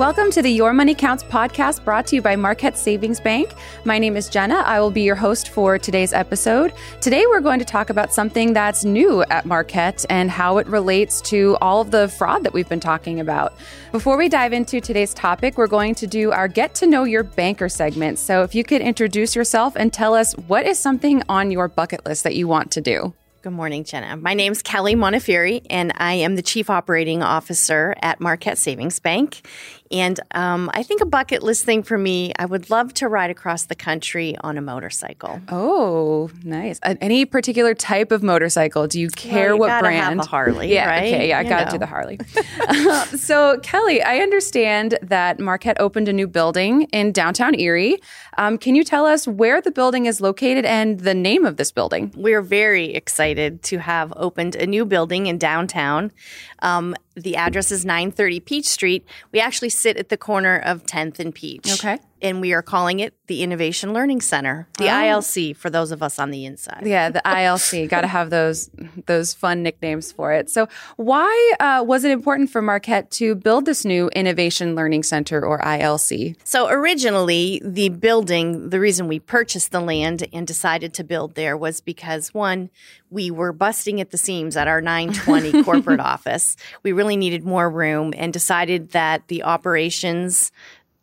Welcome to the Your Money Counts podcast brought to you by Marquette Savings Bank. My name is Jenna. I will be your host for today's episode. Today, we're going to talk about something that's new at Marquette and how it relates to all of the fraud that we've been talking about. Before we dive into today's topic, we're going to do our Get to Know Your Banker segment. So, if you could introduce yourself and tell us what is something on your bucket list that you want to do. Good morning, Jenna. My name is Kelly Montefiore, and I am the Chief Operating Officer at Marquette Savings Bank. And um, I think a bucket list thing for me, I would love to ride across the country on a motorcycle. Oh, nice. Uh, any particular type of motorcycle? Do you care well, you what brand? Harley, yeah, right? Okay, yeah, I got to do the Harley. uh, so, Kelly, I understand that Marquette opened a new building in downtown Erie. Um, can you tell us where the building is located and the name of this building? We're very excited to have opened a new building in downtown. Um, the address is 930 Peach Street. We actually sit at the corner of 10th and Peach. Okay. And we are calling it the Innovation Learning Center, the oh. ILC for those of us on the inside. Yeah, the ILC. Got to have those those fun nicknames for it. So, why uh, was it important for Marquette to build this new Innovation Learning Center or ILC? So, originally, the building, the reason we purchased the land and decided to build there was because one, we were busting at the seams at our 920 corporate office. We really needed more room and decided that the operations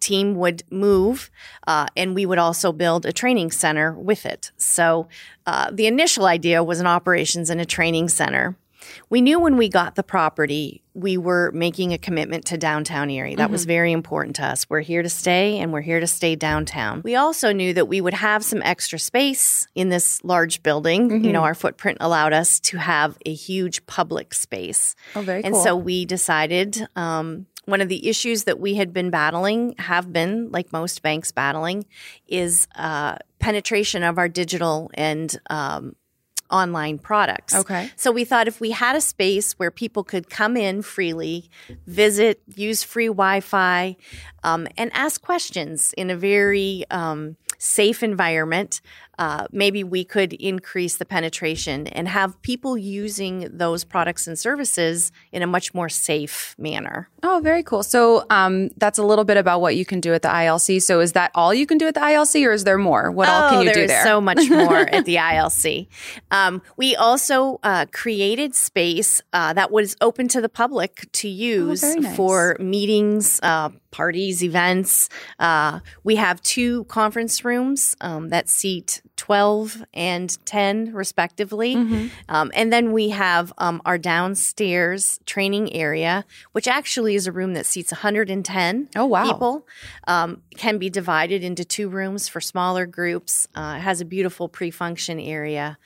team would move uh, and we would also build a training center with it. So uh, the initial idea was an operations and a training center. We knew when we got the property, we were making a commitment to downtown Erie. That mm-hmm. was very important to us. We're here to stay and we're here to stay downtown. We also knew that we would have some extra space in this large building. Mm-hmm. You know, our footprint allowed us to have a huge public space. Oh, very and cool. so we decided um, one of the issues that we had been battling, have been like most banks battling, is uh, penetration of our digital and um, online products. Okay. So we thought if we had a space where people could come in freely, visit, use free Wi Fi, um, and ask questions in a very um, safe environment, uh, maybe we could increase the penetration and have people using those products and services in a much more safe manner. Oh, very cool. So um, that's a little bit about what you can do at the ILC. So is that all you can do at the ILC, or is there more? What oh, all can you do there? There's so much more at the ILC. Um, we also uh, created space uh, that was open to the public to oh, use oh, nice. for meetings, uh, parties, events. Uh, we have two conference rooms um, that seat 12 and 10 respectively. Mm-hmm. Um, and then we have um, our downstairs training area, which actually is a room that seats 110 oh, wow. people. Um, can be divided into two rooms for smaller groups. Uh, has a beautiful pre-function area.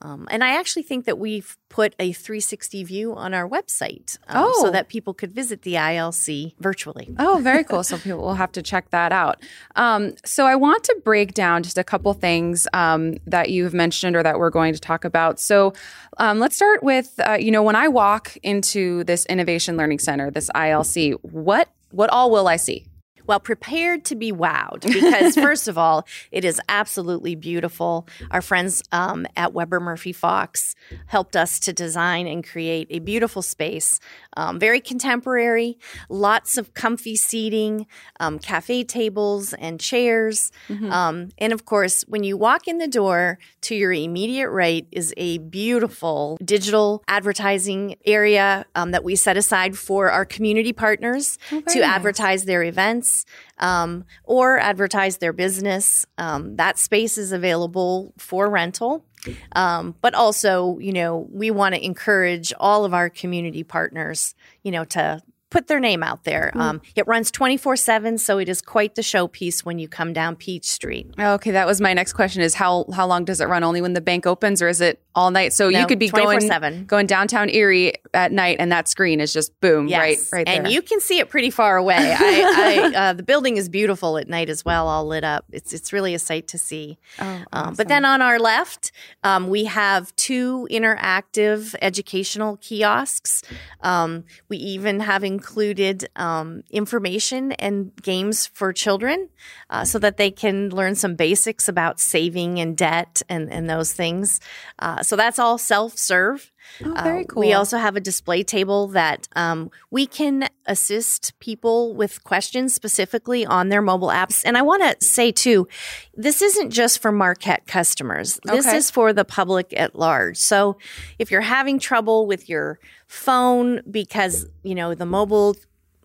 Um, and I actually think that we've put a 360 view on our website um, oh. so that people could visit the ILC virtually. Oh, very cool. so people will have to check that out. Um, so I want to break down just a couple things um, that you've mentioned or that we're going to talk about. So um, let's start with, uh, you know, when I walk into this Innovation Learning Center, this ILC, what what all will I see? Well, prepared to be wowed because, first of all, it is absolutely beautiful. Our friends um, at Weber Murphy Fox helped us to design and create a beautiful space, um, very contemporary, lots of comfy seating, um, cafe tables and chairs. Mm-hmm. Um, and of course, when you walk in the door, to your immediate right is a beautiful digital advertising area um, that we set aside for our community partners oh, to nice. advertise their events um, or advertise their business. Um, that space is available for rental. Um, but also, you know, we want to encourage all of our community partners, you know, to put their name out there. Mm. Um, it runs 24 7, so it is quite the showpiece when you come down Peach Street. Okay, that was my next question is how, how long does it run? Only when the bank opens or is it all night? So no, you could be going, going downtown Erie at night and that screen is just boom, yes. right, right there. And you can see it pretty far away. I, I, uh, the building is beautiful at night as well, all lit up. It's, it's really a sight to see. Oh, awesome. um, but then on our left, um, we have two interactive educational kiosks. Um, we even have included um, information and games for children uh, so that they can learn some basics about saving and debt and, and those things. Uh, so that's all self serve. Oh, very Uh, we also have a display table that um, we can assist people with questions specifically on their mobile apps. And I want to say too, this isn't just for Marquette customers. This Okay. is for the public at large. So if you're having trouble with your phone because you know the mobile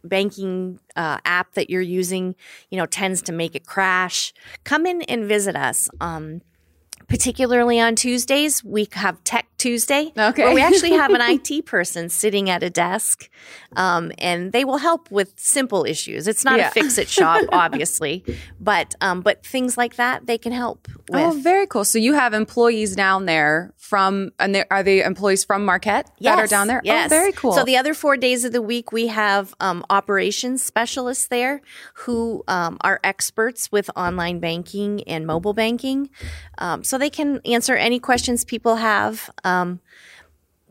banking uh, app that you're using, you know, tends to make it crash, come in and visit us. Um, particularly on Tuesdays, we have Tech Tuesday. Okay. Where we actually have an IT person sitting at a desk, um, and they will help with simple issues. It's not Yeah. a fix it shop, obviously, but um, but things like that they can help with. Oh, very cool. So you have employees down there from, and they, are they employees from Marquette that are down there? Yes. Oh, very cool. So the other four days of the week, we have um, operations specialists there who um, are experts with online banking and mobile banking. Um, so they can answer any questions people have. Um,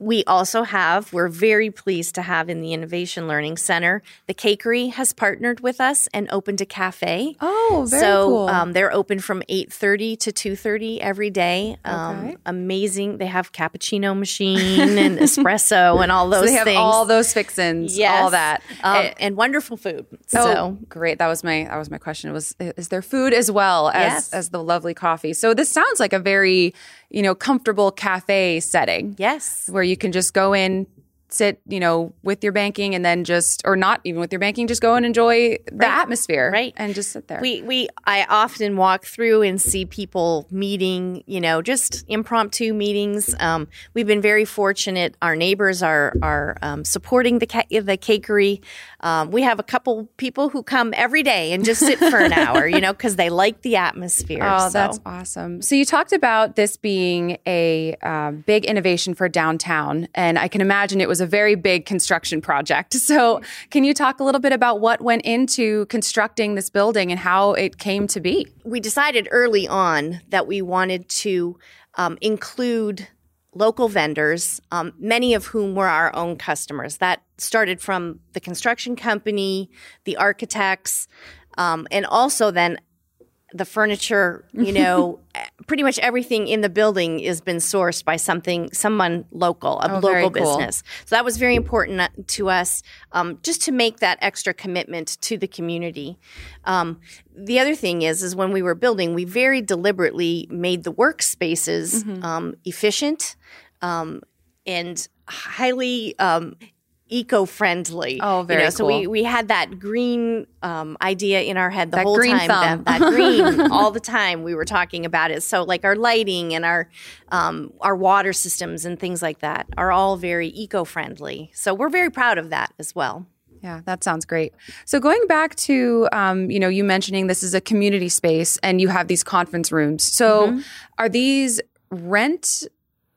we also have, we're very pleased to have in the Innovation Learning Center, the Cakery has partnered with us and opened a cafe. oh, very so cool. um, they're open from 8.30 to 2.30 every day um, Okay. amazing they have cappuccino machine and espresso and all those so they have things all those fixins, Yes. all that. um, Eh, and wonderful food oh, so great! That was my that was my question. Was is there food as well as Yes. as the lovely coffee? So this sounds like a very you know comfortable cafe setting. yes where you can just go in, sit, you know, with your banking and then just, or not even with your banking, just go and enjoy the Right. atmosphere. Right. And just sit there. we we I often walk through and see people meeting, you know, just impromptu meetings. Um, we've been very fortunate. Our neighbors are are um, supporting the ca- the cakery. Um, we have a couple people who come every day and just sit for an hour, you know, because they like the atmosphere. Oh, So- that's awesome. So you talked about this being a um, big innovation for downtown, and I can imagine it was a very big construction project. So can you talk a little bit about what went into constructing this building and how it came to be? we decided early on that we wanted to um, include local vendors, um, many of whom were our own customers. That started from the construction company, the architects, um, and also then the furniture. You know, pretty much everything in the building has been sourced by something, someone local, a Oh, local cool. business. So that was very important uh, to us, um, just to make that extra commitment to the community. Um, the other thing is, is when we were building, we very deliberately made the workspaces Mm-hmm. um, efficient um, and highly um, eco-friendly. Oh, You very know, So we we had that green um, idea in our head the That whole time. That, that green all the time. We were talking about it. So like our lighting and our um, our water systems and things like that are all very eco-friendly. So we're very proud of that as well. Yeah, that sounds great. So going back to, um, you know, you mentioning this is a community space and you have these conference rooms. So Mm-hmm. are these rent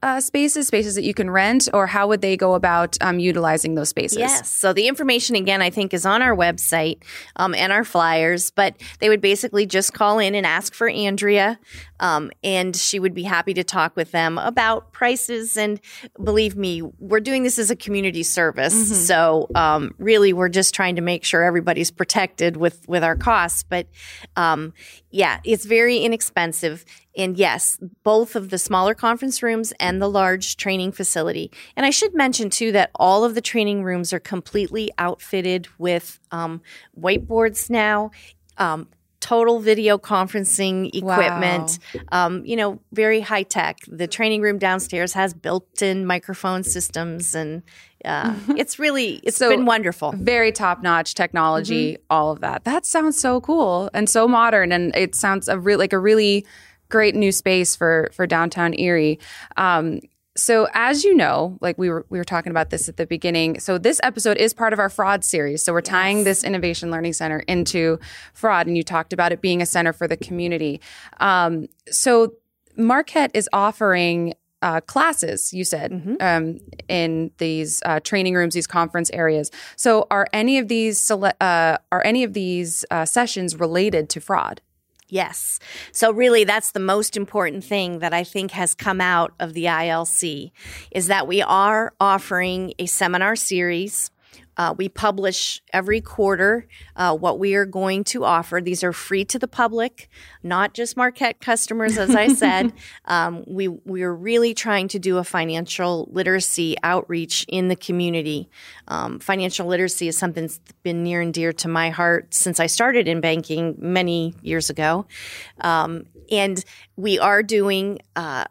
uh, spaces, spaces that you can rent, or how would they go about um, utilizing those spaces? Yes. So the information again, I think, is on our website um, and our flyers. But they would basically just call in and ask for Andrea, um, and she would be happy to talk with them about prices. And believe me, we're doing this as a community service, so um, really, we're just trying to make sure everybody's protected with with our costs. But um, yeah, it's very inexpensive. And yes, both of the smaller conference rooms and the large training facility. And I should mention too that all of the training rooms are completely outfitted with um, whiteboards now. Um, Total video conferencing equipment, um, you know, very high tech. The training room downstairs has built-in microphone systems, and uh, it's really it's So- been wonderful. Very top notch technology, Mm-hmm. all of that. That sounds so cool and so modern, and it sounds a real like a really great new space for for downtown Erie. Um, so as you know, like we were we were talking about this at the beginning. So this episode is part of our fraud series. So we're tying this Innovation Learning Center into fraud, and you talked about it being a center for the community. Um, so Marquette is offering uh, classes. You said um, in these uh, training rooms, these conference areas. So are any of these sele- uh, are any of these uh, sessions related to fraud? Yes. So really that's the most important thing that I think has come out of the ILC is that we are offering a seminar series Uh, we publish every quarter uh, what we are going to offer. These are free to the public, not just Marquette customers, as I said. um, we we are really trying to do a financial literacy outreach in the community. Um, financial literacy is something that's been near and dear to my heart since I started in banking many years ago, um, and we are doing. Uh,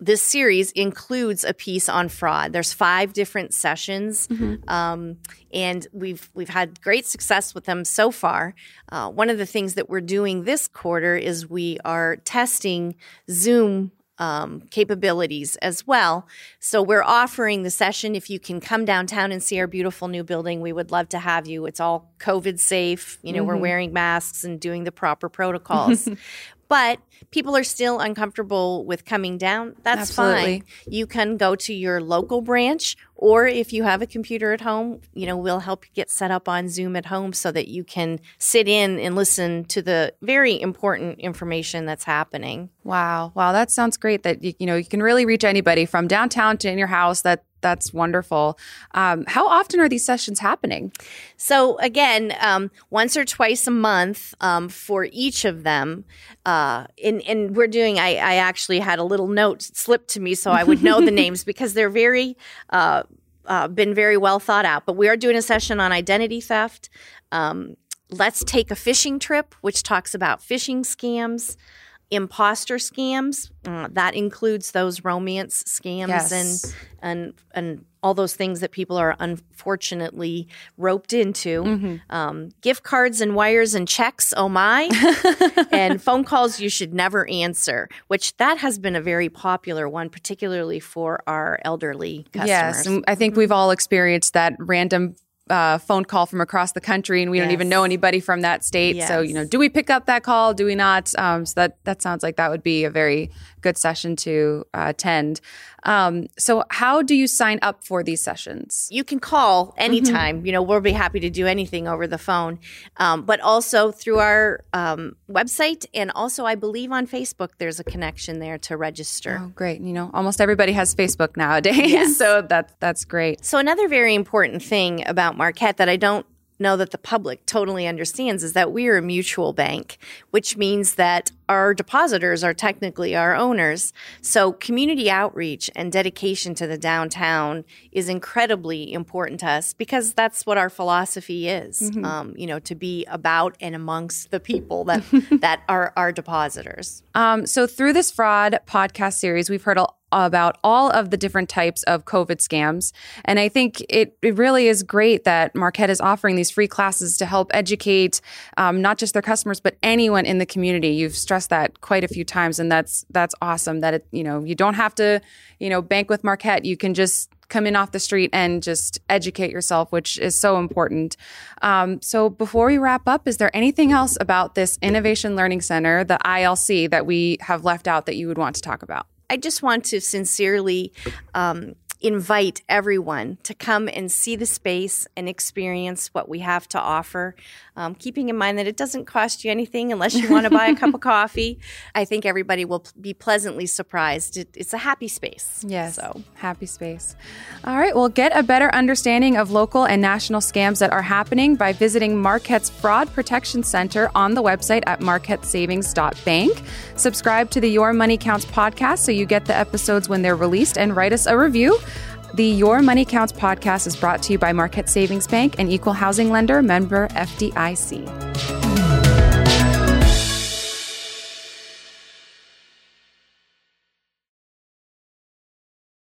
this series includes a piece on fraud. There's five different sessions, mm-hmm. um, and we've we've had great success with them so far. Uh, one of the things that we're doing this quarter is we are testing Zoom um, capabilities as well. So we're offering the session. If you can come downtown and see our beautiful new building, we would love to have you. It's all COVID safe. You know, mm-hmm. we're wearing masks and doing the proper protocols. but people are still uncomfortable with coming down, that's Absolutely. fine. You can go to your local branch, or if you have a computer at home, you know, we'll help you get set up on Zoom at home so that you can sit in and listen to the very important information that's happening. Wow. Wow. That sounds great that, you, you know, you can really reach anybody from downtown to in your house that that's wonderful. Um, how often are these sessions happening? So again, um, once or twice a month um, for each of them. Uh, and, and we're doing. I, I, actually had a little note slipped to me so I would know the names because they're very. Uh, uh, been very well thought out, but we are doing a session on identity theft. Um, let's take a fishing trip, which talks about phishing scams imposter scams. Uh, that includes those romance scams yes. and and and all those things that people are unfortunately roped into. Mm-hmm. Um, gift cards and wires and checks. Oh my! and phone calls you should never answer. Which that has been a very popular one, particularly for our elderly customers. Yes, I think we've all experienced that random uh, phone call from across the country and we yes. don't even know anybody from that state. Yes. So, you know, do we pick up that call? Do we not? Um, so that, that sounds like that would be a very good session to uh, attend. Um, so, how do you sign up for these sessions? You can call anytime. Mm-hmm. You know, we'll be happy to do anything over the phone, um, but also through our um, website and also, I believe, on Facebook. There's a connection there to register. Oh, great! You know, almost everybody has Facebook nowadays, yes. so that that's great. So, another very important thing about Marquette that I don't know that the public totally understands is that we are a mutual bank, which means that our depositors are technically our owners. So community outreach and dedication to the downtown is incredibly important to us because that's what our philosophy is. Mm-hmm. Um, you know, to be about and amongst the people that that are our depositors. Um, so through this fraud podcast series, we've heard a about all of the different types of COVID scams. And I think it, it really is great that Marquette is offering these free classes to help educate um, not just their customers, but anyone in the community. You've stressed that quite a few times, and that's that's awesome. That it, you know you don't have to you know bank with Marquette. You can just come in off the street and just educate yourself, which is so important. Um, so, before we wrap up, is there anything else about this Innovation Learning Center, the ILC, that we have left out that you would want to talk about? I just want to sincerely um, invite everyone to come and see the space and experience what we have to offer. Um, keeping in mind that it doesn't cost you anything unless you want to buy a cup of coffee. I think everybody will be pleasantly surprised. It, it's a happy space. Yes. So happy space. All right. Well, get a better understanding of local and national scams that are happening by visiting Marquette's Fraud Protection Center on the website at marquettesavings.bank. Subscribe to the Your Money Counts podcast so you get the episodes when they're released and write us a review. The Your Money Counts podcast is brought to you by Marquette Savings Bank, an equal housing lender member FDIC.